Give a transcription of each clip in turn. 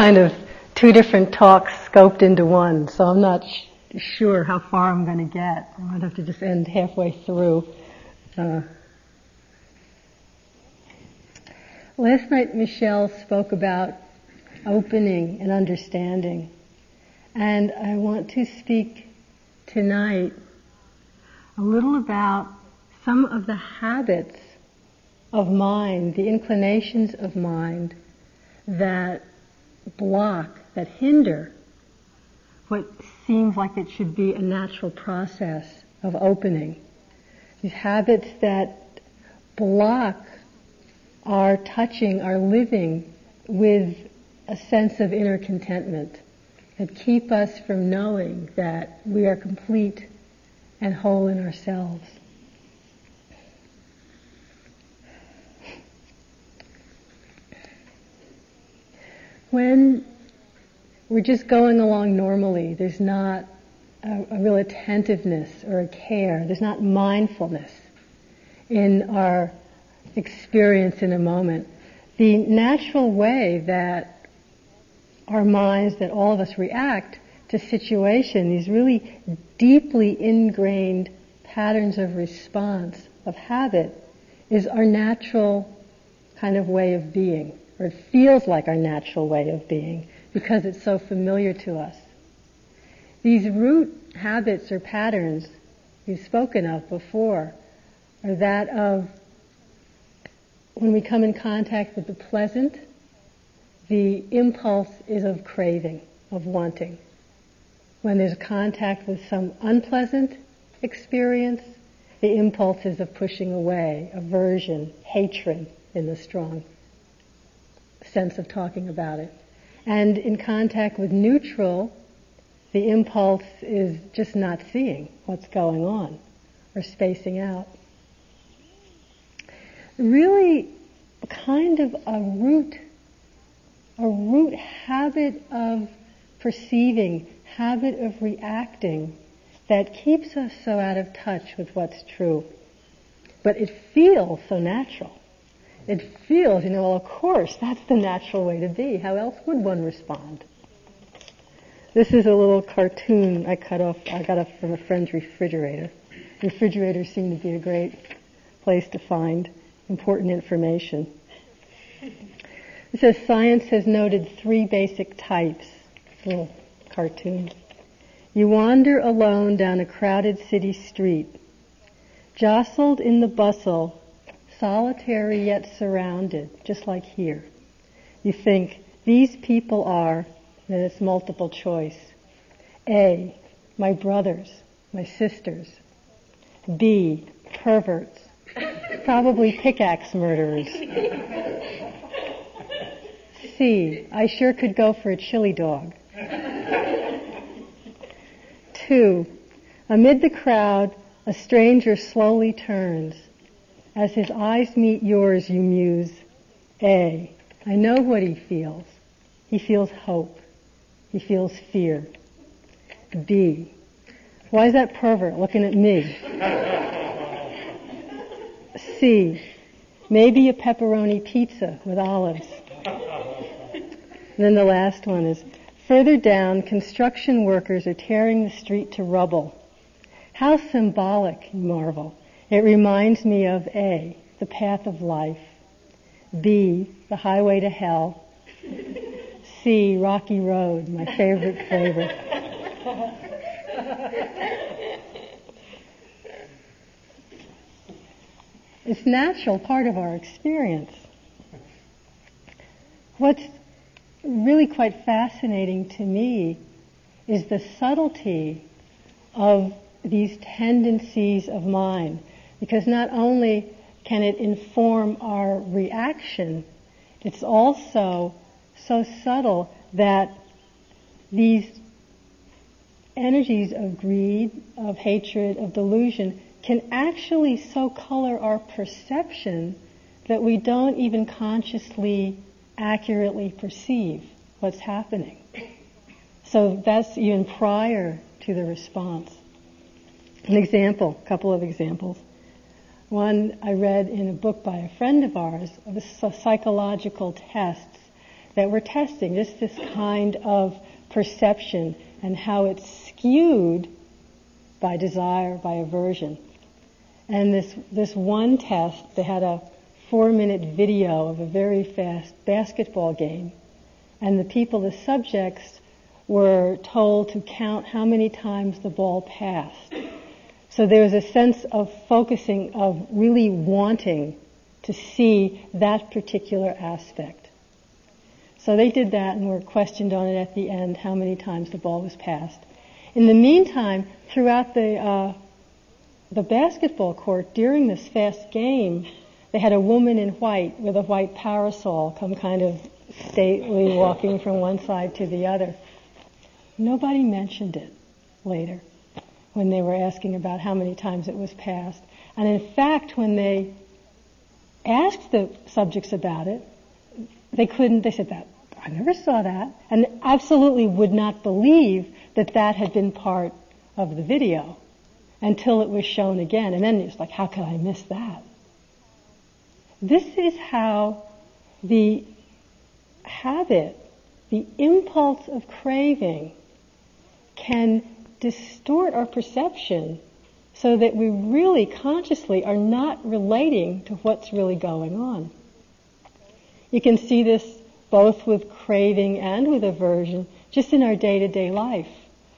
kind of two different talks scoped into one, so I'm not sh- sure how far I'm going to get. I might have to just end halfway through. Uh, last night, Michelle spoke about opening and understanding, and I want to speak tonight a little about some of the habits of mind, the inclinations of mind that block, that hinder what seems like it should be a natural process of opening. These habits that block our touching, our living with a sense of inner contentment, that keep us from knowing that we are complete and whole in ourselves. When we're just going along normally, there's not a, a, real attentiveness or a care, there's not mindfulness in our experience in a moment. The natural way that our minds, that all of us react to situation, these really deeply ingrained patterns of response, of habit, is our natural kind of way of being or it feels like our natural way of being because it's so familiar to us. These root habits or patterns we've spoken of before are that of when we come in contact with the pleasant, the impulse is of craving, of wanting. When there's contact with some unpleasant experience, the impulse is of pushing away, aversion, hatred in the strong sense of talking about it. And in contact with neutral, the impulse is just not seeing what's going on or spacing out. Really, kind of a root, a root habit of perceiving, habit of reacting that keeps us so out of touch with what's true. But it feels so natural it feels, you know, well, of course, that's the natural way to be. How else would one respond? This is a little cartoon I cut off, I got off from a friend's refrigerator. Refrigerators seem to be a great place to find important information. It says science has noted three basic types. Little cartoon. You wander alone down a crowded city street. Jostled in the bustle, solitary yet surrounded, just like here. You think, these people are, then it's multiple choice. A, my brothers, my sisters. B, perverts, probably pickaxe murderers. C, I sure could go for a chili dog. Two, amid the crowd, a stranger slowly turns as his eyes meet yours, you muse, A. I know what he feels. He feels hope. He feels fear. B. Why is that pervert looking at me? C. Maybe a pepperoni pizza with olives. And then the last one is, further down, construction workers are tearing the street to rubble. How symbolic, you marvel. It reminds me of A, the path of life, B, the highway to hell, C, Rocky Road, my favorite flavor. it's natural part of our experience. What's really quite fascinating to me is the subtlety of these tendencies of mind because not only can it inform our reaction, it's also so subtle that these energies of greed, of hatred, of delusion can actually so color our perception that we don't even consciously accurately perceive what's happening. So that's even prior to the response. An example, a couple of examples. One I read in a book by a friend of ours of psychological tests that we're testing, just this kind of perception and how it's skewed by desire, by aversion. And this, this one test, they had a four minute video of a very fast basketball game. And the people, the subjects, were told to count how many times the ball passed. So there was a sense of focusing, of really wanting to see that particular aspect. So they did that and were questioned on it at the end how many times the ball was passed. In the meantime, throughout the uh, the basketball court during this fast game, they had a woman in white with a white parasol come kind of stately walking from one side to the other. Nobody mentioned it later when they were asking about how many times it was passed. And in fact, when they asked the subjects about it, they couldn't, they said that, I never saw that, and absolutely would not believe that that had been part of the video until it was shown again. And then it's like, how could I miss that? This is how the habit, the impulse of craving can distort our perception so that we really consciously are not relating to what's really going on. You can see this both with craving and with aversion just in our day-to-day life.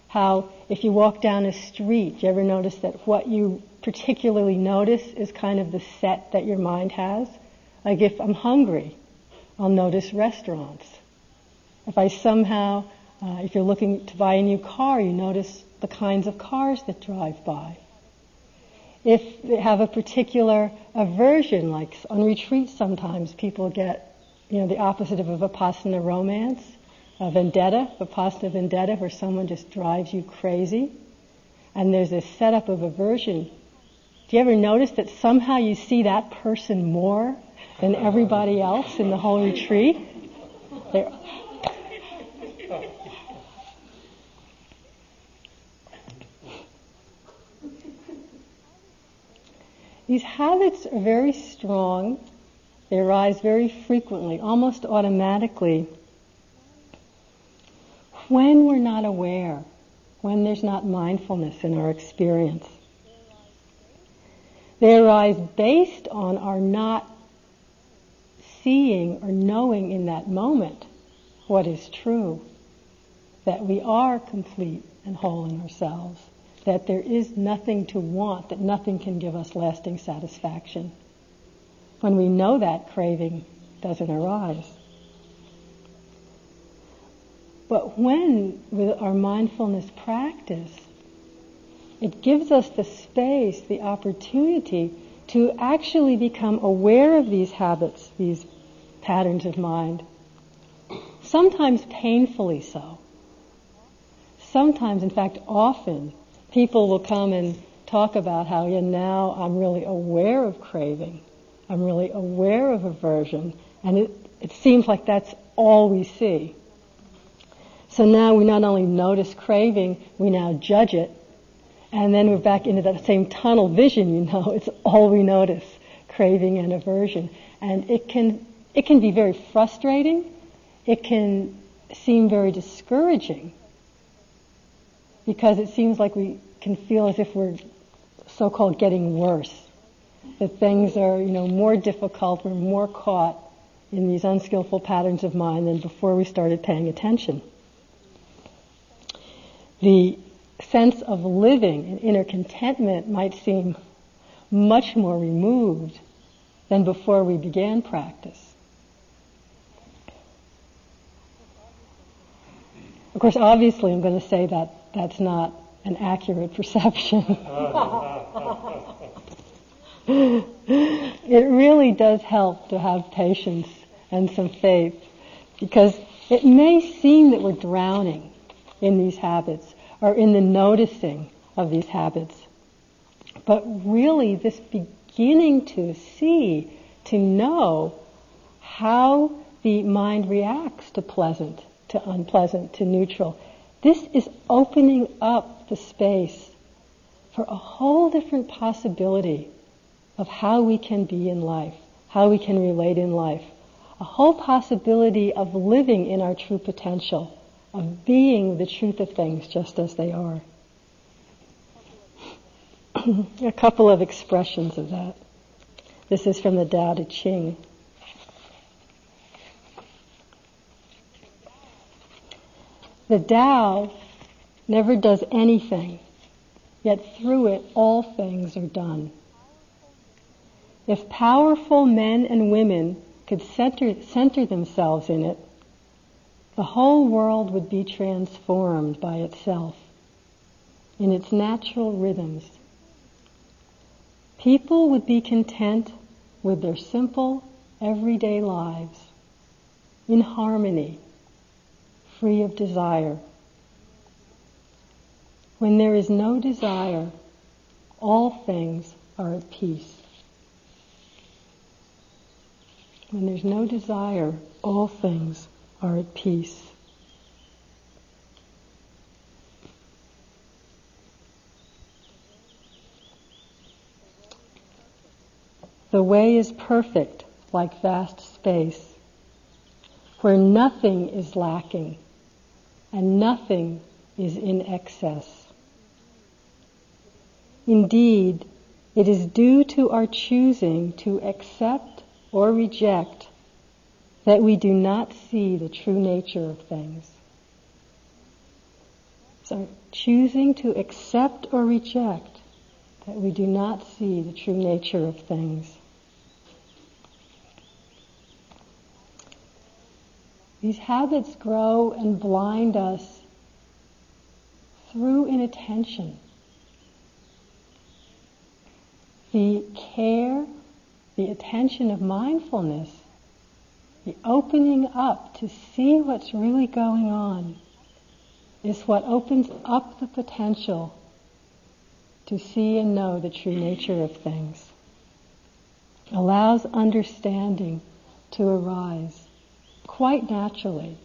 How if you walk down a street, you ever notice that what you particularly notice is kind of the set that your mind has? Like if I'm hungry, I'll notice restaurants. If I somehow, uh, if you're looking to buy a new car, you notice the kinds of cars that drive by. If they have a particular aversion, like on retreat sometimes people get, you know, the opposite of a Vipassana romance, a vendetta, Vipassana vendetta, where someone just drives you crazy. And there's this setup of aversion. Do you ever notice that somehow you see that person more than everybody else in the whole retreat? They're, These habits are very strong. They arise very frequently, almost automatically, when we're not aware, when there's not mindfulness in our experience. They arise based on our not seeing or knowing in that moment what is true, that we are complete and whole in ourselves that there is nothing to want, that nothing can give us lasting satisfaction. When we know that, craving doesn't arise. But when, with our mindfulness practice, it gives us the space, the opportunity to actually become aware of these habits, these patterns of mind. Sometimes painfully so. Sometimes, in fact, often, people will come and talk about how, yeah, now I'm really aware of craving. I'm really aware of aversion. And it, it seems like that's all we see. So now we not only notice craving, we now judge it. And then we're back into that same tunnel vision, you know. It's all we notice, craving and aversion. And it can, it can be very frustrating. It can seem very discouraging because it seems like we can feel as if we're so-called getting worse. That things are, you know, more difficult, we're more caught in these unskillful patterns of mind than before we started paying attention. The sense of living and inner contentment might seem much more removed than before we began practice. Of course, obviously, I'm going to say that that's not an accurate perception. it really does help to have patience and some faith because it may seem that we're drowning in these habits or in the noticing of these habits. But really, this beginning to see, to know how the mind reacts to pleasant, to unpleasant, to neutral, this is opening up the space for a whole different possibility of how we can be in life, how we can relate in life, a whole possibility of living in our true potential, of being the truth of things just as they are. a couple of expressions of that. This is from the Tao Te Ching. The Tao never does anything, yet through it all things are done. If powerful men and women could center, center themselves in it, the whole world would be transformed by itself in its natural rhythms. People would be content with their simple, everyday lives, in harmony, free of desire. When there is no desire, all things are at peace. When there's no desire, all things are at peace. The way is perfect like vast space, where nothing is lacking and nothing is in excess. Indeed, it is due to our choosing to accept or reject that we do not see the true nature of things. So choosing to accept or reject that we do not see the true nature of things. These habits grow and blind us through inattention. The care, the attention of mindfulness, the opening up to see what's really going on is what opens up the potential to see and know the true nature of things. Allows understanding to arise quite naturally.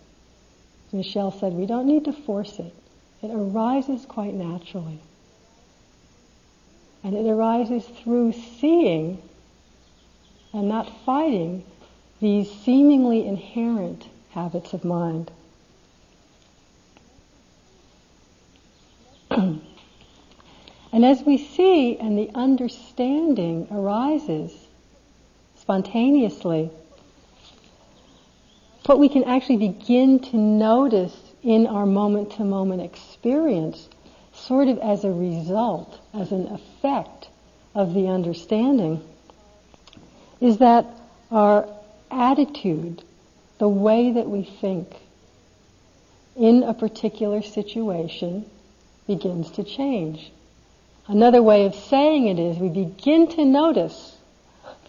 Michelle said, we don't need to force it. It arises quite naturally. And it arises through seeing and not fighting these seemingly inherent habits of mind. and as we see and the understanding arises spontaneously, what we can actually begin to notice in our moment to moment experience, sort of as a result, as an effect of the understanding, is that our attitude, the way that we think in a particular situation begins to change. Another way of saying it is we begin to notice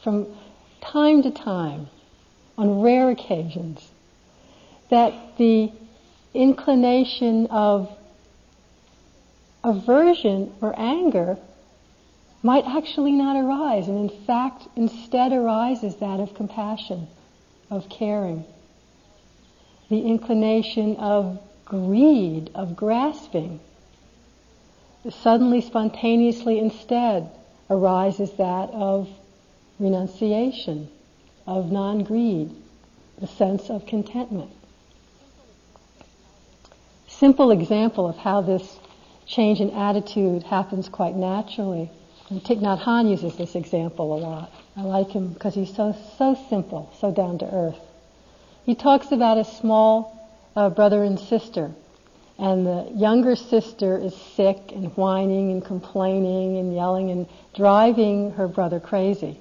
from time to time on rare occasions, that the inclination of aversion or anger might actually not arise, and in fact, instead arises that of compassion, of caring. The inclination of greed, of grasping, suddenly, spontaneously, instead arises that of renunciation, of non-greed, the sense of contentment. Simple example of how this change in attitude happens quite naturally. And Thich Nhat Hanh uses this example a lot. I like him because he's so so simple, so down to earth. He talks about a small uh, brother and sister, and the younger sister is sick and whining and complaining and yelling and driving her brother crazy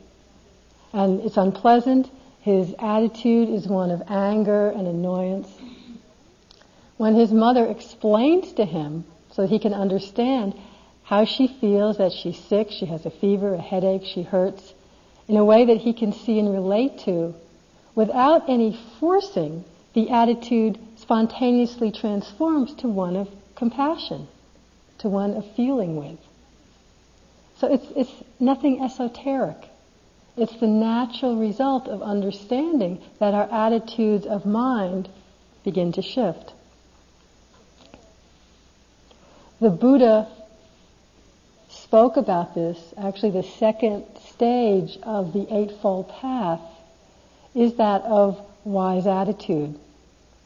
and it's unpleasant. His attitude is one of anger and annoyance. When his mother explains to him, so that he can understand how she feels that she's sick, she has a fever, a headache, she hurts, in a way that he can see and relate to, without any forcing, the attitude spontaneously transforms to one of compassion, to one of feeling with. So it's, it's nothing esoteric. It's the natural result of understanding that our attitudes of mind begin to shift. The Buddha spoke about this, actually the second stage of the Eightfold Path is that of wise attitude,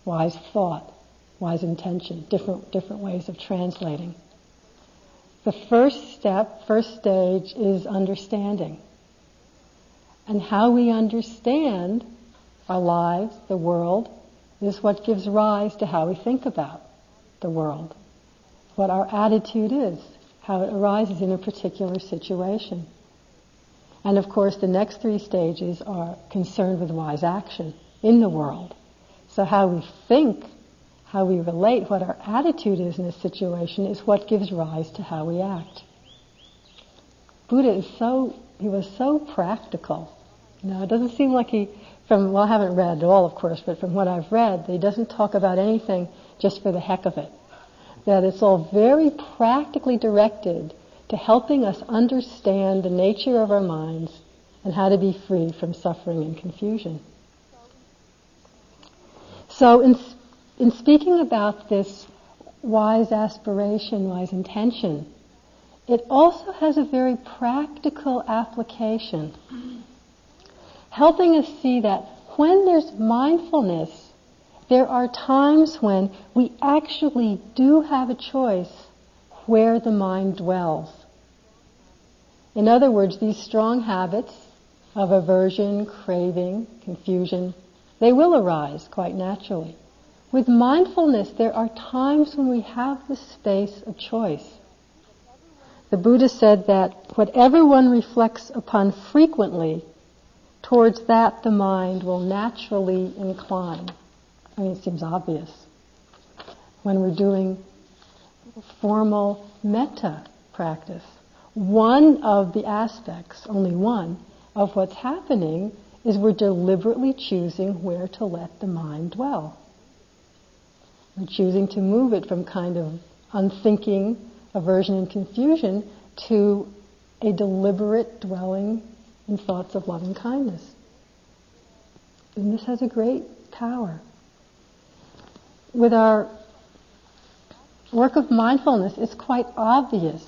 wise thought, wise intention, different, different ways of translating. The first step, first stage is understanding. And how we understand our lives, the world, is what gives rise to how we think about the world, what our attitude is, how it arises in a particular situation. And of course, the next three stages are concerned with wise action in the world. So how we think, how we relate, what our attitude is in a situation is what gives rise to how we act. Buddha is so, he was so practical. Know, it doesn't seem like he, from, well I haven't read at all of course, but from what I've read, he doesn't talk about anything just for the heck of it. That it's all very practically directed to helping us understand the nature of our minds and how to be free from suffering and confusion. So in, in speaking about this wise aspiration, wise intention, it also has a very practical application, helping us see that when there's mindfulness, there are times when we actually do have a choice where the mind dwells. In other words, these strong habits of aversion, craving, confusion, they will arise quite naturally. With mindfulness, there are times when we have the space of choice. The Buddha said that whatever one reflects upon frequently, towards that the mind will naturally incline. I mean, it seems obvious. When we're doing formal metta practice, one of the aspects, only one, of what's happening is we're deliberately choosing where to let the mind dwell. We're choosing to move it from kind of unthinking aversion and confusion to a deliberate dwelling in thoughts of loving kindness. And this has a great power. With our work of mindfulness, it's quite obvious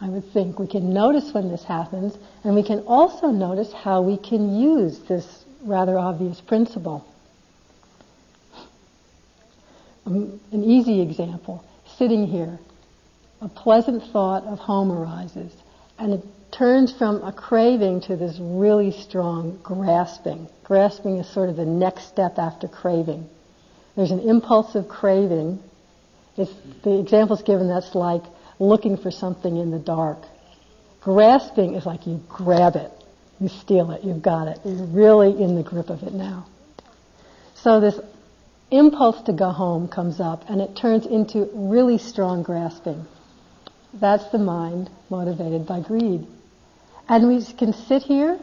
I would think we can notice when this happens, and we can also notice how we can use this rather obvious principle. Um, an easy example, sitting here, a pleasant thought of home arises, and it turns from a craving to this really strong grasping. Grasping is sort of the next step after craving. There's an impulsive craving. It's, the example's given that's like looking for something in the dark. Grasping is like you grab it, you steal it, you've got it. You're really in the grip of it now. So this impulse to go home comes up and it turns into really strong grasping. That's the mind motivated by greed. And we can sit here,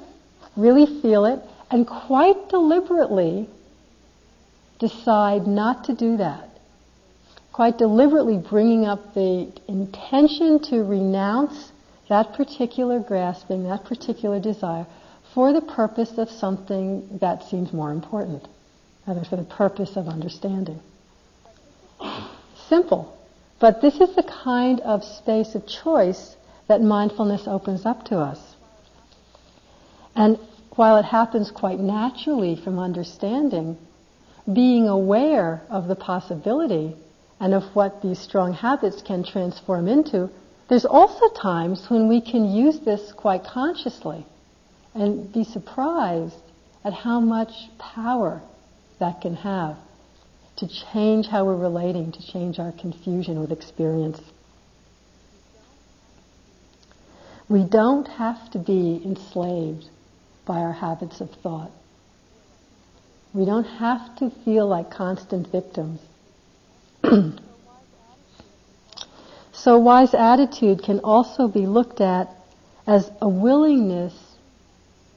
really feel it, and quite deliberately decide not to do that quite deliberately bringing up the intention to renounce that particular grasping, that particular desire, for the purpose of something that seems more important, rather for the purpose of understanding. Simple. But this is the kind of space of choice that mindfulness opens up to us. And while it happens quite naturally from understanding, being aware of the possibility and of what these strong habits can transform into, there's also times when we can use this quite consciously and be surprised at how much power that can have to change how we're relating, to change our confusion with experience. We don't have to be enslaved by our habits of thought. We don't have to feel like constant victims so wise attitude can also be looked at as a willingness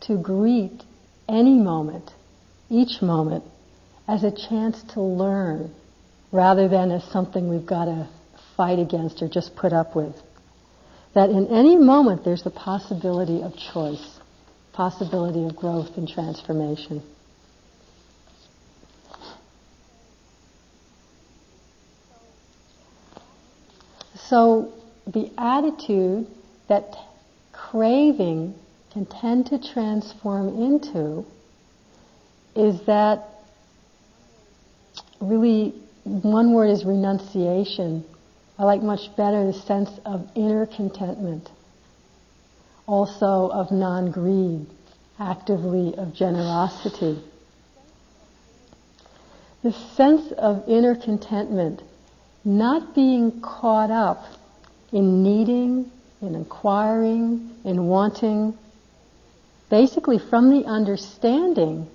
to greet any moment, each moment, as a chance to learn rather than as something we've got to fight against or just put up with. That in any moment there's the possibility of choice, possibility of growth and transformation. So the attitude that craving can tend to transform into is that really, one word is renunciation. I like much better the sense of inner contentment, also of non greed, actively of generosity. The sense of inner contentment, not being caught up in needing, in inquiring, in wanting, basically from the understanding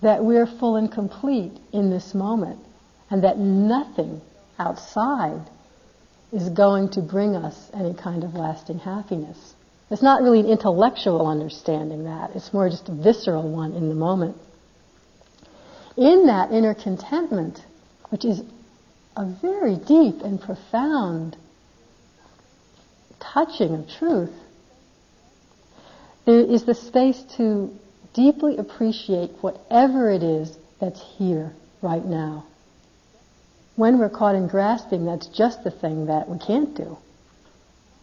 that we're full and complete in this moment and that nothing outside is going to bring us any kind of lasting happiness. It's not really an intellectual understanding that, it's more just a visceral one in the moment. In that inner contentment, which is a very deep and profound touching of truth, there is the space to deeply appreciate whatever it is that's here right now. When we're caught in grasping, that's just the thing that we can't do.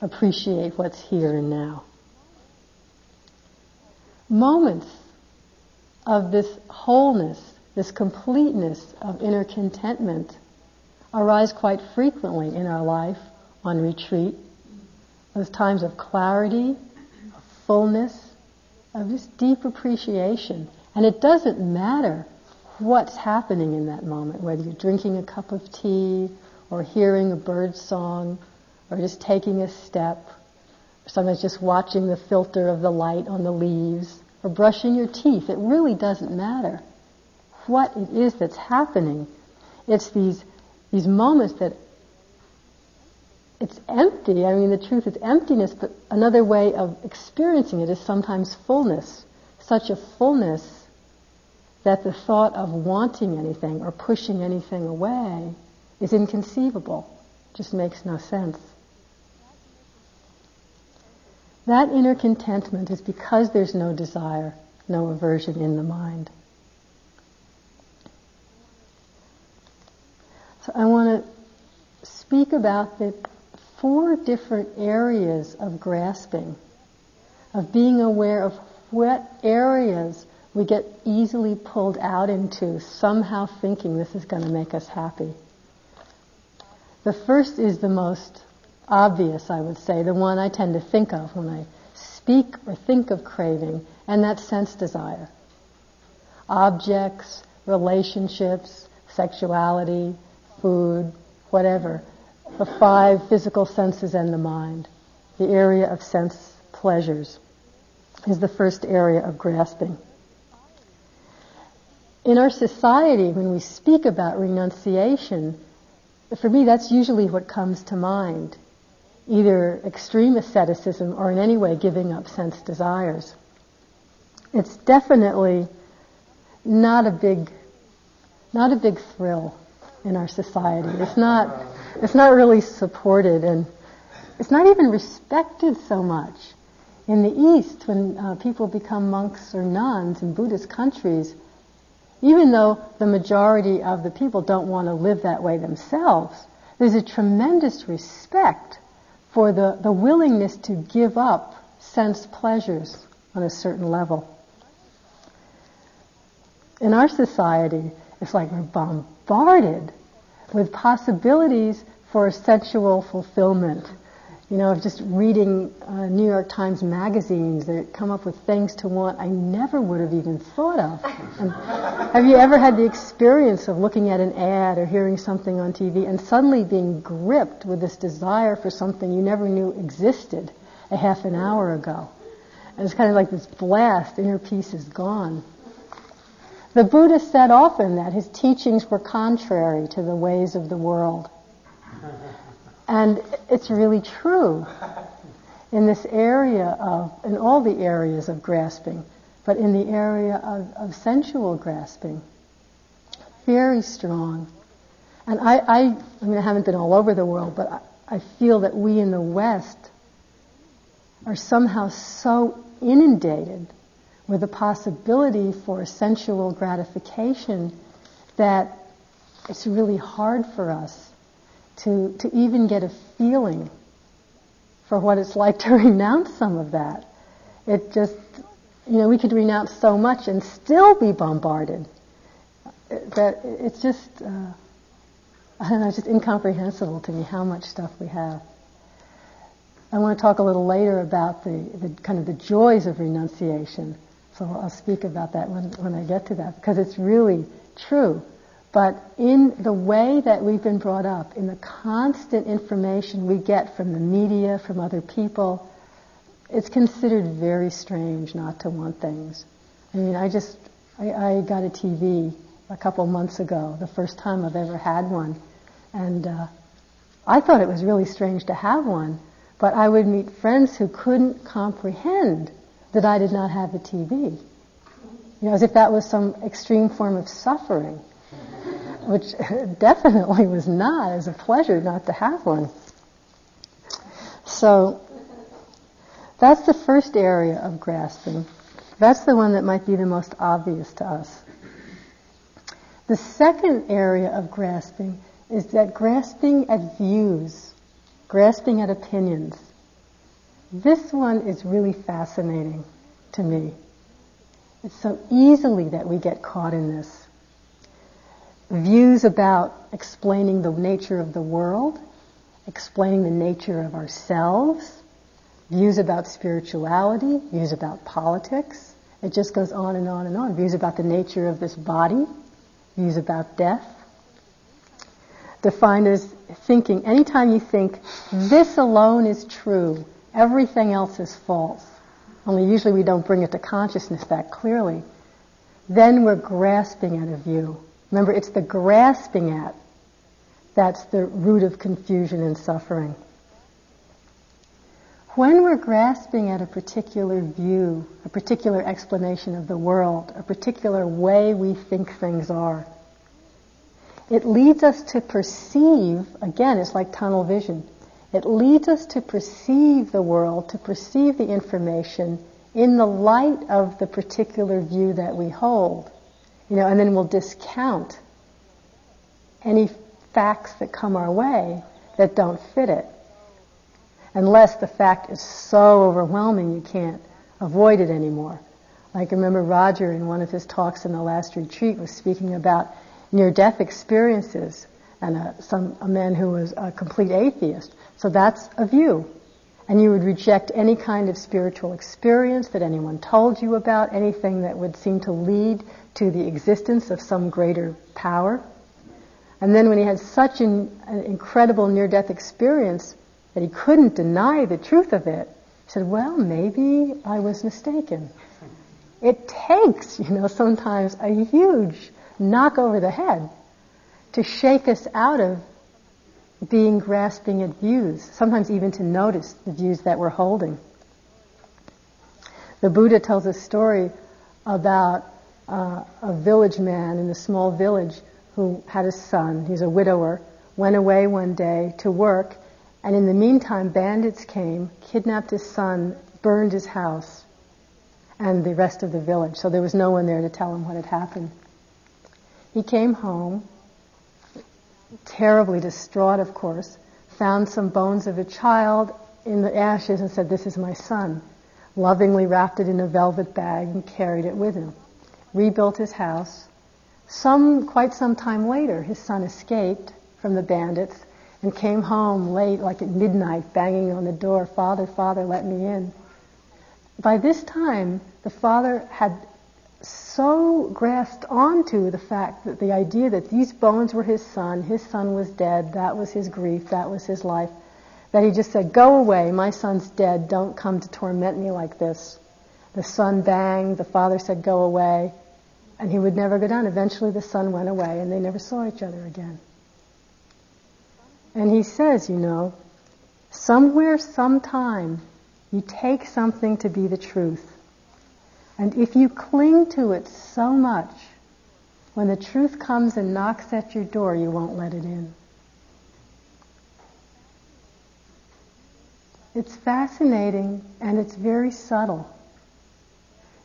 Appreciate what's here and now. Moments of this wholeness, this completeness of inner contentment arise quite frequently in our life on retreat. Those times of clarity, of fullness, of just deep appreciation. And it doesn't matter what's happening in that moment, whether you're drinking a cup of tea or hearing a bird song or just taking a step, or sometimes just watching the filter of the light on the leaves or brushing your teeth. It really doesn't matter what it is that's happening. It's these, these moments that it's empty. I mean, the truth is emptiness, but another way of experiencing it is sometimes fullness. Such a fullness that the thought of wanting anything or pushing anything away is inconceivable. Just makes no sense. That inner contentment is because there's no desire, no aversion in the mind. So I want to speak about the four different areas of grasping, of being aware of what areas we get easily pulled out into, somehow thinking this is going to make us happy. The first is the most obvious, I would say, the one I tend to think of when I speak or think of craving, and that's sense desire. Objects, relationships, sexuality, food, whatever the five physical senses and the mind. The area of sense pleasures is the first area of grasping. In our society, when we speak about renunciation, for me that's usually what comes to mind. Either extreme asceticism or in any way giving up sense desires. It's definitely not a big, not a big thrill in our society. It's not, it's not really supported and it's not even respected so much. In the East, when uh, people become monks or nuns in Buddhist countries, even though the majority of the people don't want to live that way themselves, there's a tremendous respect for the, the willingness to give up sense pleasures on a certain level. In our society, it's like we're bombarded with possibilities for sensual fulfillment. You know, of just reading uh, New York Times magazines that come up with things to want I never would have even thought of. And have you ever had the experience of looking at an ad or hearing something on TV and suddenly being gripped with this desire for something you never knew existed a half an hour ago? And it's kind of like this blast, inner peace is gone. The Buddha said often that his teachings were contrary to the ways of the world. And it's really true in this area of, in all the areas of grasping, but in the area of, of sensual grasping, very strong. And I, I, I mean, I haven't been all over the world, but I, I feel that we in the West are somehow so inundated with the possibility for sensual gratification that it's really hard for us to, to even get a feeling for what it's like to renounce some of that. It just, you know, we could renounce so much and still be bombarded that it's just, uh, I don't know, it's just incomprehensible to me how much stuff we have. I want to talk a little later about the, the kind of the joys of renunciation. So I'll speak about that when, when I get to that because it's really true. But in the way that we've been brought up, in the constant information we get from the media, from other people, it's considered very strange not to want things. I mean, I just, I, I got a TV a couple months ago, the first time I've ever had one. And uh, I thought it was really strange to have one but I would meet friends who couldn't comprehend that I did not have a TV. You know, as if that was some extreme form of suffering, which definitely was not. It was a pleasure not to have one. So, that's the first area of grasping. That's the one that might be the most obvious to us. The second area of grasping is that grasping at views grasping at opinions. This one is really fascinating to me. It's so easily that we get caught in this. Views about explaining the nature of the world, explaining the nature of ourselves, views about spirituality, views about politics. It just goes on and on and on. Views about the nature of this body, views about death. Defined as thinking, anytime you think, this alone is true, everything else is false, only usually we don't bring it to consciousness that clearly, then we're grasping at a view. Remember, it's the grasping at that's the root of confusion and suffering. When we're grasping at a particular view, a particular explanation of the world, a particular way we think things are, it leads us to perceive, again, it's like tunnel vision. It leads us to perceive the world, to perceive the information in the light of the particular view that we hold. You know, and then we'll discount any facts that come our way that don't fit it. Unless the fact is so overwhelming you can't avoid it anymore. Like remember Roger in one of his talks in the last retreat was speaking about near-death experiences and a, some, a man who was a complete atheist. So that's a view. And you would reject any kind of spiritual experience that anyone told you about, anything that would seem to lead to the existence of some greater power. And then when he had such an, an incredible near-death experience that he couldn't deny the truth of it, he said, well, maybe I was mistaken. It takes, you know, sometimes a huge knock over the head to shake us out of being grasping at views, sometimes even to notice the views that we're holding. The Buddha tells a story about uh, a village man in a small village who had a son, he's a widower, went away one day to work, and in the meantime bandits came, kidnapped his son, burned his house, and the rest of the village. So there was no one there to tell him what had happened. He came home, terribly distraught, of course, found some bones of a child in the ashes and said, This is my son. Lovingly wrapped it in a velvet bag and carried it with him. Rebuilt his house. Some, quite some time later, his son escaped from the bandits and came home late, like at midnight, banging on the door, Father, Father, let me in. By this time, the father had so grasped onto the fact that the idea that these bones were his son, his son was dead, that was his grief, that was his life, that he just said, Go away, my son's dead, don't come to torment me like this. The son banged, the father said, Go away, and he would never go down. Eventually the son went away and they never saw each other again. And he says, you know, somewhere, sometime, you take something to be the truth and if you cling to it so much, when the truth comes and knocks at your door, you won't let it in. It's fascinating and it's very subtle.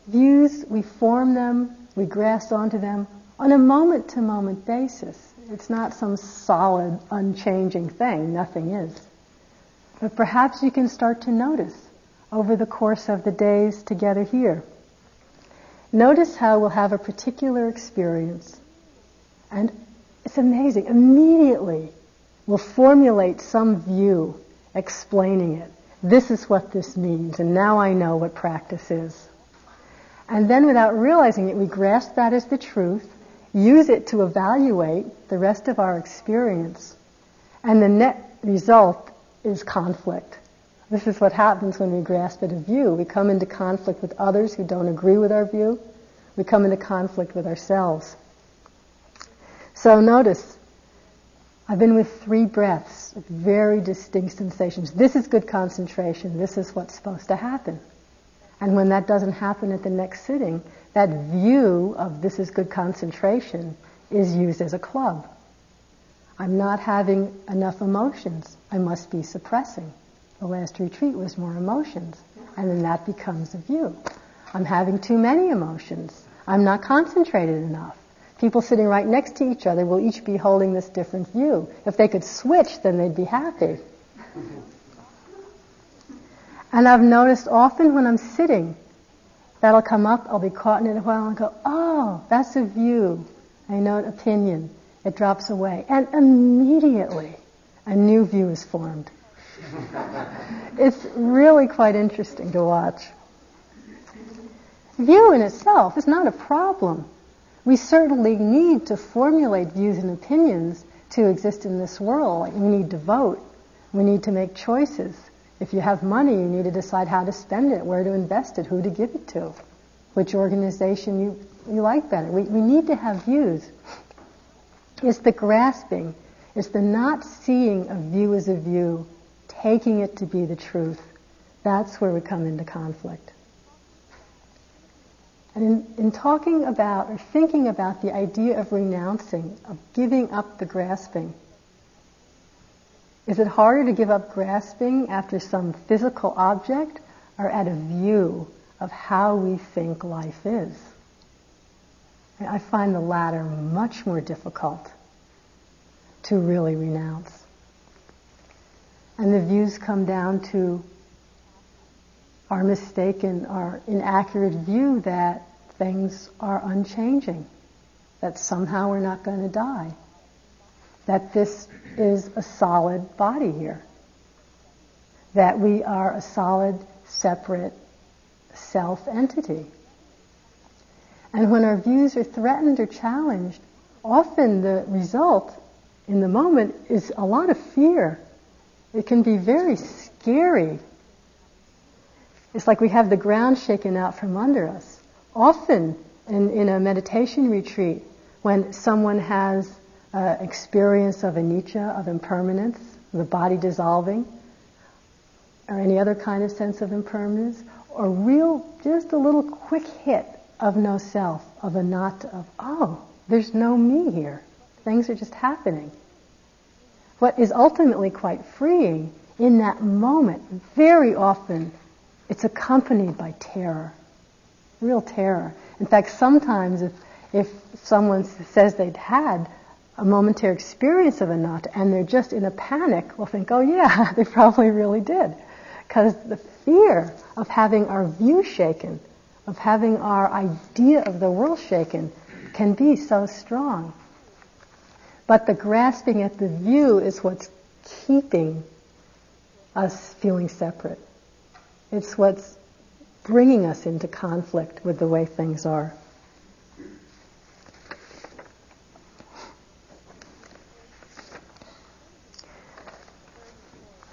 Views, we form them, we grasp onto them on a moment to moment basis. It's not some solid, unchanging thing. Nothing is. But perhaps you can start to notice over the course of the days together here Notice how we'll have a particular experience. And it's amazing. Immediately, we'll formulate some view explaining it. This is what this means, and now I know what practice is. And then without realizing it, we grasp that as the truth, use it to evaluate the rest of our experience, and the net result is conflict. This is what happens when we grasp at a view. We come into conflict with others who don't agree with our view. We come into conflict with ourselves. So notice, I've been with three breaths, very distinct sensations. This is good concentration. This is what's supposed to happen. And when that doesn't happen at the next sitting, that view of this is good concentration is used as a club. I'm not having enough emotions. I must be suppressing. The last retreat was more emotions. And then that becomes a view. I'm having too many emotions. I'm not concentrated enough. People sitting right next to each other will each be holding this different view. If they could switch, then they'd be happy. And I've noticed often when I'm sitting, that'll come up, I'll be caught in it a while and go, oh, that's a view. I know an opinion. It drops away. And immediately, a new view is formed. It's really quite interesting to watch. View in itself is not a problem. We certainly need to formulate views and opinions to exist in this world. we need to vote. We need to make choices. If you have money, you need to decide how to spend it, where to invest it, who to give it to, which organization you, you like better. We, we need to have views. It's the grasping, it's the not seeing a view as a view, taking it to be the truth. That's where we come into conflict. And in, in talking about or thinking about the idea of renouncing, of giving up the grasping, is it harder to give up grasping after some physical object or at a view of how we think life is? I find the latter much more difficult to really renounce. And the views come down to our mistaken, our inaccurate view that things are unchanging, that somehow we're not going to die that this is a solid body here. That we are a solid, separate self entity. And when our views are threatened or challenged, often the result in the moment is a lot of fear. It can be very scary. It's like we have the ground shaken out from under us. Often in, in a meditation retreat, when someone has uh, experience of anicca, of impermanence, the body dissolving, or any other kind of sense of impermanence, or real, just a little quick hit of no self, of anatta, of, oh, there's no me here. Things are just happening. What is ultimately quite freeing in that moment, very often, it's accompanied by terror. Real terror. In fact, sometimes if, if someone says they'd had a momentary experience of a anatta and they're just in a panic, we'll think, oh yeah, they probably really did. Because the fear of having our view shaken, of having our idea of the world shaken, can be so strong. But the grasping at the view is what's keeping us feeling separate. It's what's bringing us into conflict with the way things are.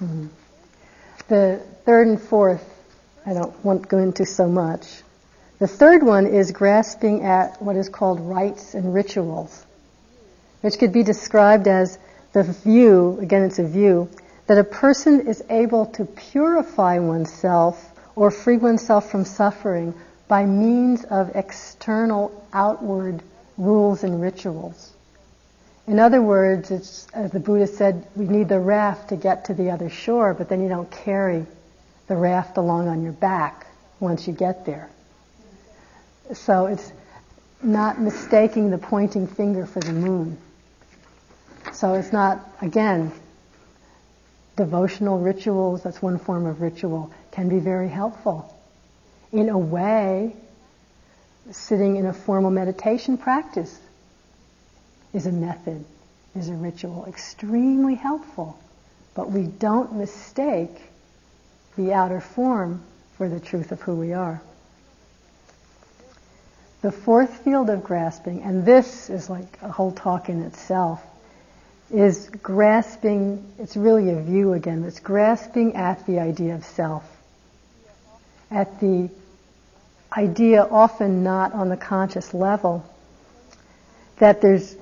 Mm-hmm. The third and fourth, I don't want to go into so much. The third one is grasping at what is called rites and rituals, which could be described as the view, again it's a view, that a person is able to purify oneself or free oneself from suffering by means of external outward rules and rituals. In other words, it's, as the Buddha said, we need the raft to get to the other shore, but then you don't carry the raft along on your back once you get there. So it's not mistaking the pointing finger for the moon. So it's not, again, devotional rituals, that's one form of ritual, can be very helpful. In a way, sitting in a formal meditation practice is a method, is a ritual, extremely helpful. But we don't mistake the outer form for the truth of who we are. The fourth field of grasping, and this is like a whole talk in itself, is grasping, it's really a view again, it's grasping at the idea of self, at the idea often not on the conscious level, that there's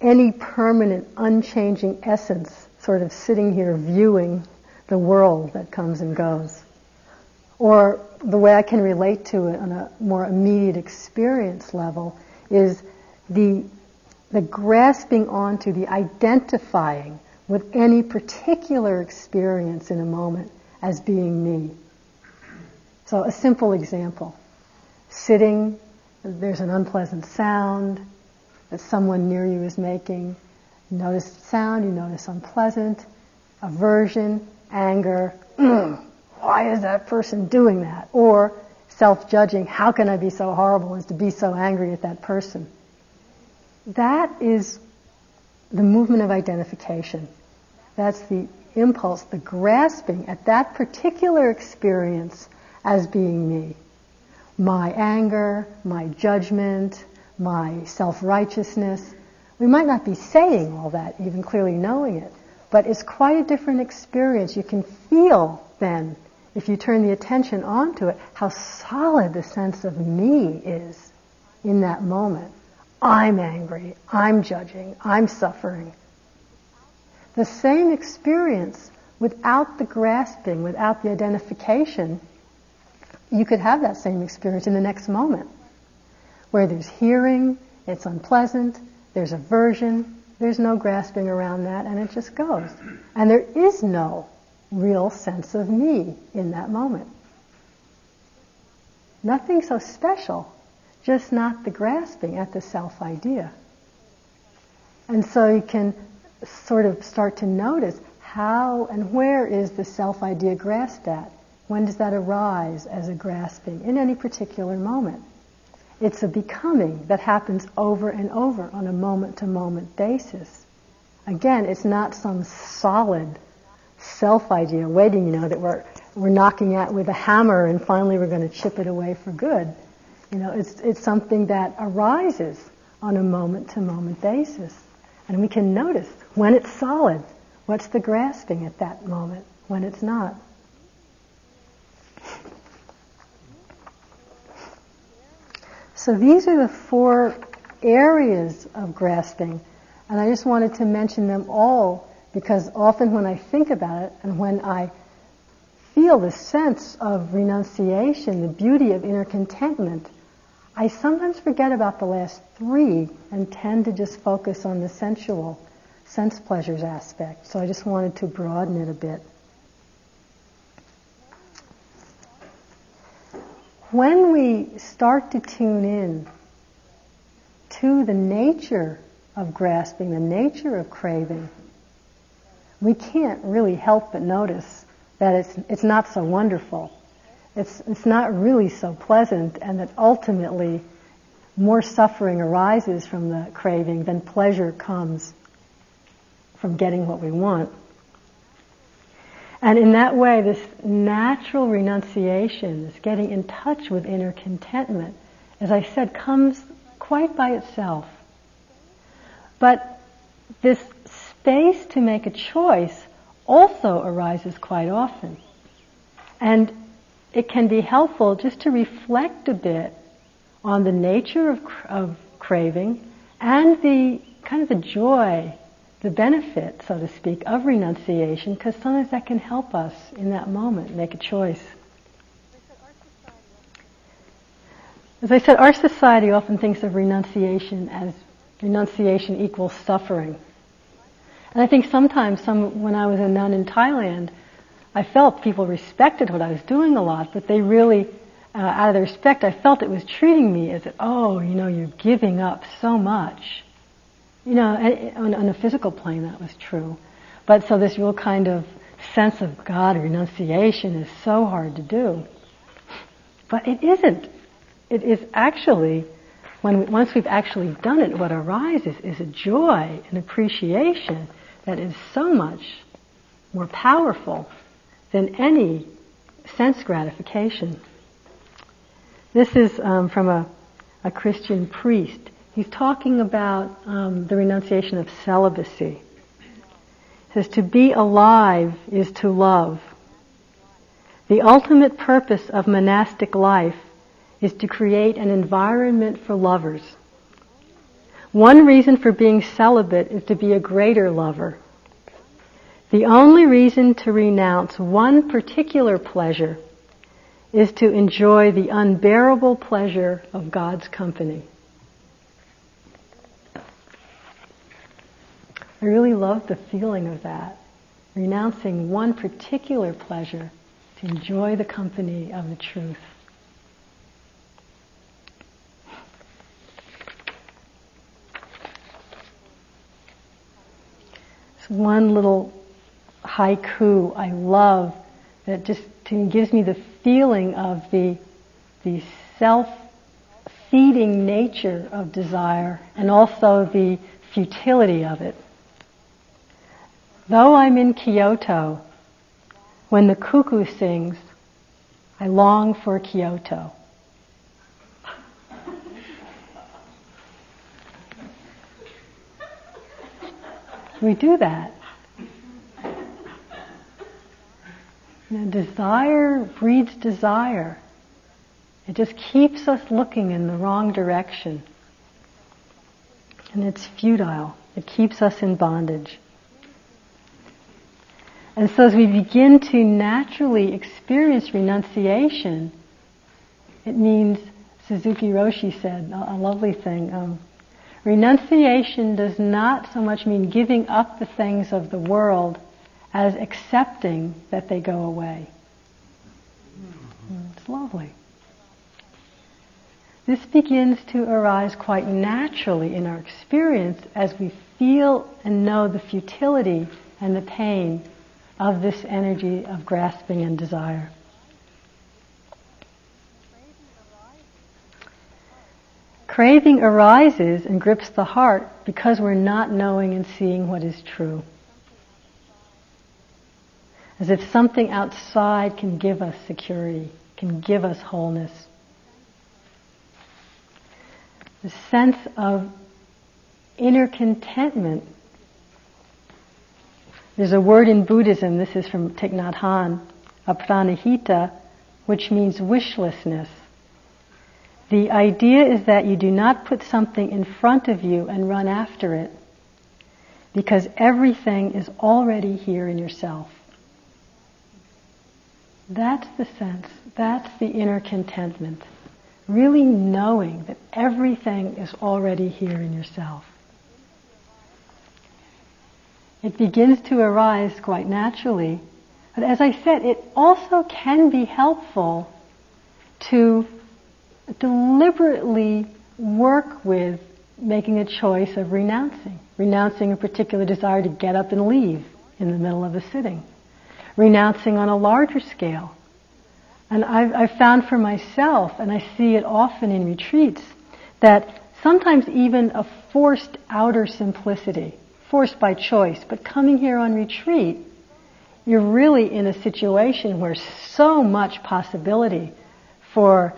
any permanent, unchanging essence sort of sitting here viewing the world that comes and goes. Or the way I can relate to it on a more immediate experience level is the, the grasping onto, the identifying with any particular experience in a moment as being me. So a simple example. Sitting, there's an unpleasant sound that someone near you is making. You notice the sound, you notice unpleasant, aversion, anger. Mm, why is that person doing that? Or self-judging, how can I be so horrible as to be so angry at that person? That is the movement of identification. That's the impulse, the grasping at that particular experience as being me. My anger, my judgment, my self-righteousness. We might not be saying all that, even clearly knowing it, but it's quite a different experience. You can feel then, if you turn the attention onto it, how solid the sense of me is in that moment. I'm angry, I'm judging, I'm suffering. The same experience without the grasping, without the identification, you could have that same experience in the next moment. Where there's hearing, it's unpleasant, there's aversion, there's no grasping around that, and it just goes. And there is no real sense of me in that moment. Nothing so special, just not the grasping at the self idea. And so you can sort of start to notice how and where is the self idea grasped at? When does that arise as a grasping in any particular moment? It's a becoming that happens over and over on a moment to moment basis. Again, it's not some solid self idea waiting, you know, that we're, we're knocking at with a hammer and finally we're going to chip it away for good. You know, it's, it's something that arises on a moment to moment basis. And we can notice when it's solid, what's the grasping at that moment when it's not. So these are the four areas of grasping, and I just wanted to mention them all because often when I think about it and when I feel the sense of renunciation, the beauty of inner contentment, I sometimes forget about the last three and tend to just focus on the sensual, sense pleasures aspect. So I just wanted to broaden it a bit. when we start to tune in to the nature of grasping, the nature of craving, we can't really help but notice that it's, it's not so wonderful. It's, it's not really so pleasant, and that ultimately more suffering arises from the craving than pleasure comes from getting what we want. And in that way, this natural renunciation, this getting in touch with inner contentment, as I said, comes quite by itself. But this space to make a choice also arises quite often. And it can be helpful just to reflect a bit on the nature of, of craving and the kind of the joy the benefit, so to speak, of renunciation, because sometimes that can help us in that moment make a choice. As I said, our society often thinks of renunciation as renunciation equals suffering. And I think sometimes, some, when I was a nun in Thailand, I felt people respected what I was doing a lot, but they really, uh, out of their respect, I felt it was treating me as, oh, you know, you're giving up so much. You know, on, on a physical plane that was true. But so this real kind of sense of God, renunciation is so hard to do. But it isn't. It is actually when once we've actually done it, what arises is a joy, an appreciation that is so much more powerful than any sense gratification. This is um, from a, a Christian priest. He's talking about um, the renunciation of celibacy. He says, To be alive is to love. The ultimate purpose of monastic life is to create an environment for lovers. One reason for being celibate is to be a greater lover. The only reason to renounce one particular pleasure is to enjoy the unbearable pleasure of God's company. I really love the feeling of that. Renouncing one particular pleasure to enjoy the company of the truth. One little haiku I love that just gives me the feeling of the, the self-feeding nature of desire and also the futility of it. Though I'm in Kyoto, when the cuckoo sings, I long for Kyoto. We do that. Desire breeds desire. It just keeps us looking in the wrong direction. And it's futile. It keeps us in bondage. And so as we begin to naturally experience renunciation, it means, Suzuki Roshi said, a, lovely thing, um, renunciation does not so much mean giving up the things of the world as accepting that they go away. Hmm, it's lovely. This begins to arise quite naturally in our experience as we feel and know the futility and the pain of this energy of grasping and desire. Craving arises and grips the heart because we're not knowing and seeing what is true. As if something outside can give us security, can give us wholeness. The sense of inner contentment there's a word in Buddhism, this is from Thich Nhat Hanh, apranihita, which means wishlessness. The idea is that you do not put something in front of you and run after it, because everything is already here in yourself. That's the sense, that's the inner contentment. Really knowing that everything is already here in yourself it begins to arise quite naturally. But as I said, it also can be helpful to deliberately work with making a choice of renouncing. Renouncing a particular desire to get up and leave in the middle of a sitting. Renouncing on a larger scale. And I've, I've found for myself, and I see it often in retreats, that sometimes even a forced outer simplicity, forced by choice, but coming here on retreat, you're really in a situation where so much possibility for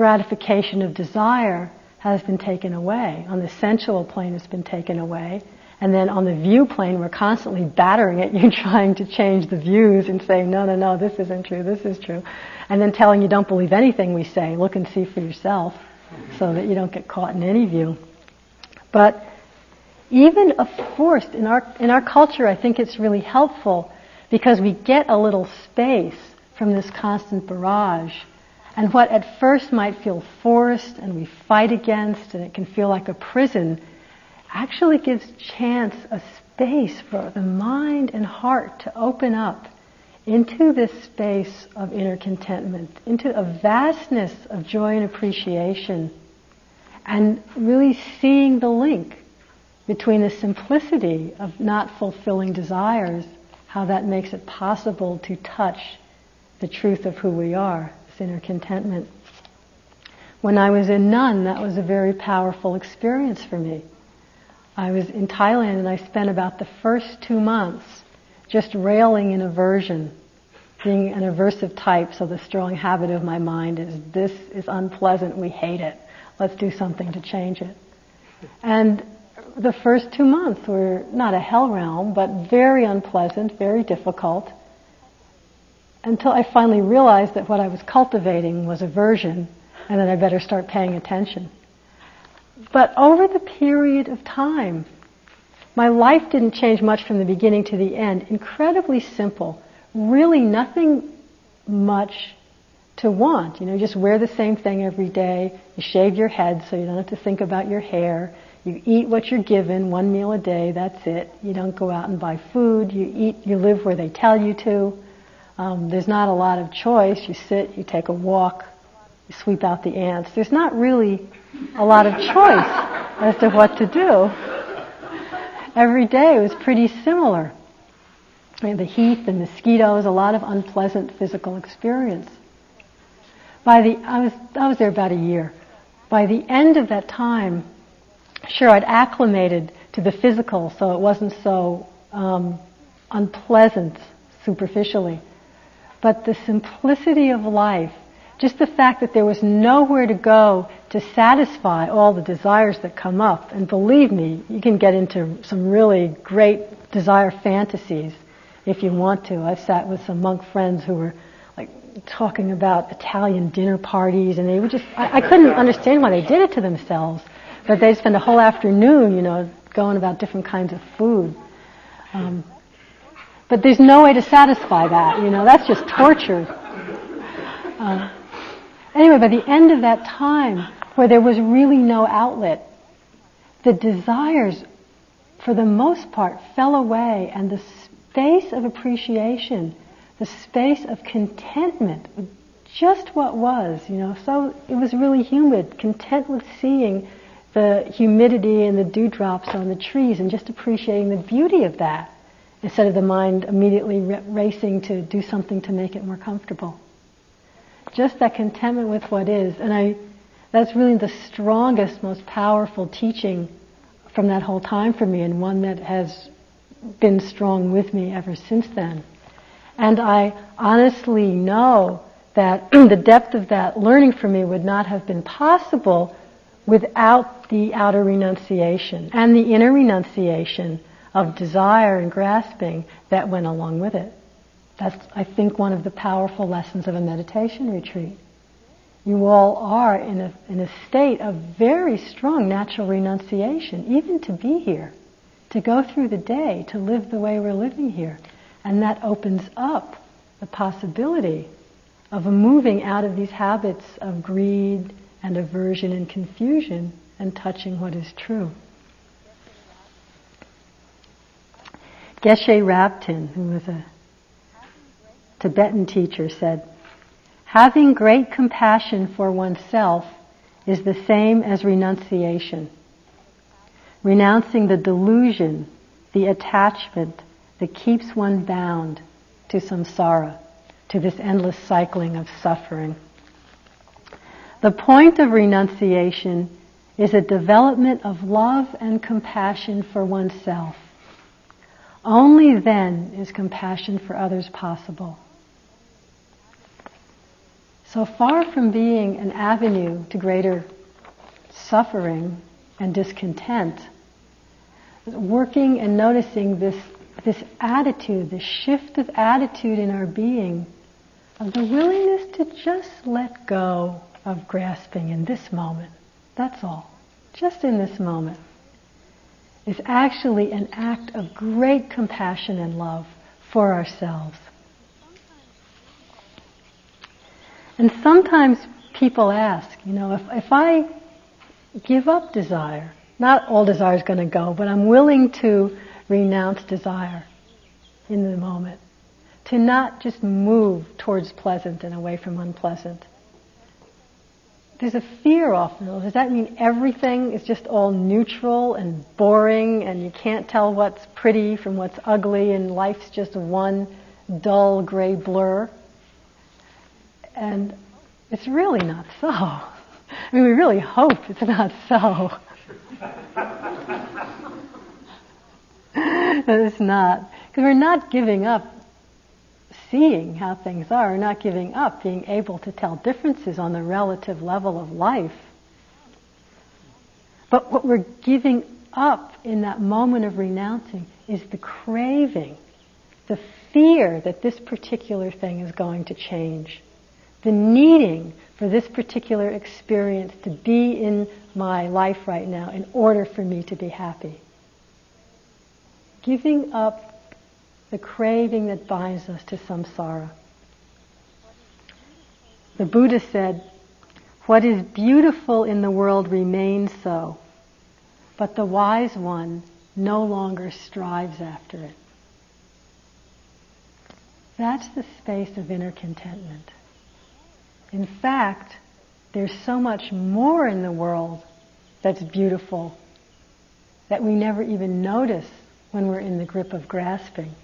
gratification of desire has been taken away. On the sensual plane, it's been taken away. And then on the view plane, we're constantly battering at you, trying to change the views and saying, no, no, no, this isn't true, this is true. And then telling you don't believe anything we say, look and see for yourself, so that you don't get caught in any view. But even a forced in our in our culture I think it's really helpful because we get a little space from this constant barrage and what at first might feel forced and we fight against and it can feel like a prison actually gives chance a space for the mind and heart to open up into this space of inner contentment into a vastness of joy and appreciation and really seeing the link between the simplicity of not fulfilling desires, how that makes it possible to touch the truth of who we are, inner contentment. when I was a nun, that was a very powerful experience for me. I was in Thailand and I spent about the first two months just railing in aversion, being an aversive type, so the strong habit of my mind is this is unpleasant, we hate it. Let's do something to change it. And the first two months were not a hell realm, but very unpleasant, very difficult, until I finally realized that what I was cultivating was aversion, and that I better start paying attention. But over the period of time, my life didn't change much from the beginning to the end. Incredibly simple. Really nothing much to want. You know, you just wear the same thing every day. You shave your head so you don't have to think about your hair. You eat what you're given, one meal a day, that's it. You don't go out and buy food. You eat, you live where they tell you to. Um, there's not a lot of choice. You sit, you take a walk, you sweep out the ants. There's not really a lot of choice as to what to do. Every day was pretty similar. The heat, the mosquitoes, a lot of unpleasant physical experience. By the, I was, I was there about a year. By the end of that time, sure, I'd acclimated to the physical, so it wasn't so um, unpleasant superficially. But the simplicity of life, just the fact that there was nowhere to go to satisfy all the desires that come up, and believe me, you can get into some really great desire fantasies if you want to. I've sat with some monk friends who were like talking about Italian dinner parties, and they would just, I, I couldn't understand why they did it to themselves. But they'd spend a whole afternoon, you know, going about different kinds of food. Um, but there's no way to satisfy that, you know, that's just torture. Uh, anyway, by the end of that time, where there was really no outlet, the desires, for the most part, fell away, and the space of appreciation, the space of contentment, just what was, you know, so it was really humid, content with seeing the humidity and the dewdrops on the trees and just appreciating the beauty of that instead of the mind immediately racing to do something to make it more comfortable. Just that contentment with what is. And I, that's really the strongest, most powerful teaching from that whole time for me and one that has been strong with me ever since then. And I honestly know that the depth of that learning for me would not have been possible without the outer renunciation and the inner renunciation of desire and grasping that went along with it. That's, I think, one of the powerful lessons of a meditation retreat. You all are in a, in a state of very strong natural renunciation, even to be here, to go through the day, to live the way we're living here. And that opens up the possibility of a moving out of these habits of greed and aversion and confusion and touching what is true. Geshe Rabten, who was a Tibetan teacher, said, Having great compassion for oneself is the same as renunciation. Renouncing the delusion, the attachment that keeps one bound to samsara, to this endless cycling of suffering. The point of renunciation is a development of love and compassion for oneself. Only then is compassion for others possible. So far from being an avenue to greater suffering and discontent, working and noticing this, this attitude, this shift of attitude in our being, of the willingness to just let go of grasping in this moment. That's all. Just in this moment. Is actually an act of great compassion and love for ourselves. And sometimes people ask, you know, if, if I give up desire, not all desire is going to go, but I'm willing to renounce desire in the moment. To not just move towards pleasant and away from unpleasant there's a fear often. Does that mean everything is just all neutral and boring and you can't tell what's pretty from what's ugly and life's just one dull gray blur? And it's really not so. I mean, we really hope it's not so. it's not. Because we're not giving up seeing how things are, not giving up being able to tell differences on the relative level of life. But what we're giving up in that moment of renouncing is the craving, the fear that this particular thing is going to change, the needing for this particular experience to be in my life right now in order for me to be happy. Giving up the craving that binds us to samsara. The Buddha said, What is beautiful in the world remains so, but the wise one no longer strives after it. That's the space of inner contentment. In fact, there's so much more in the world that's beautiful that we never even notice when we're in the grip of grasping.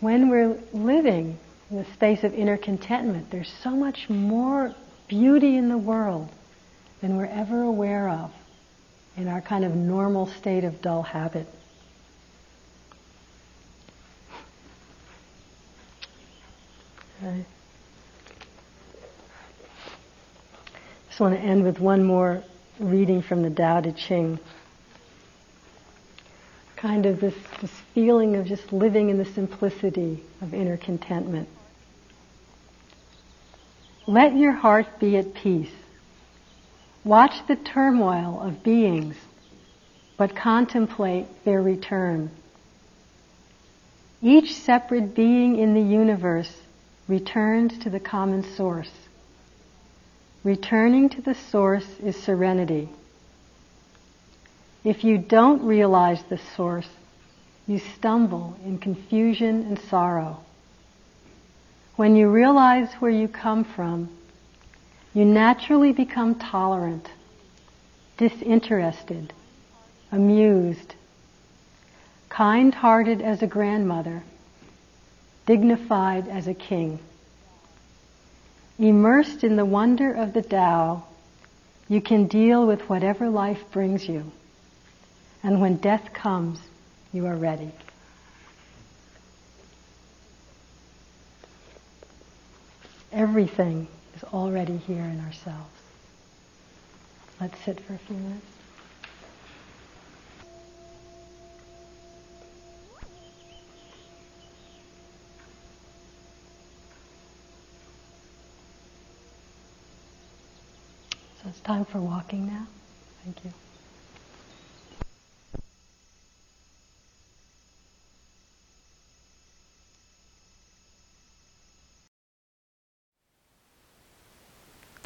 When we're living in the space of inner contentment, there's so much more beauty in the world than we're ever aware of in our kind of normal state of dull habit. I just want to end with one more reading from the Tao Te Ching. Kind of this, this feeling of just living in the simplicity of inner contentment. Let your heart be at peace. Watch the turmoil of beings, but contemplate their return. Each separate being in the universe returns to the common source. Returning to the source is serenity. If you don't realize the source, you stumble in confusion and sorrow. When you realize where you come from, you naturally become tolerant, disinterested, amused, kind hearted as a grandmother dignified as a king. Immersed in the wonder of the Tao, you can deal with whatever life brings you. And when death comes, you are ready. Everything is already here in ourselves. Let's sit for a few minutes. So it's time for walking now. Thank you.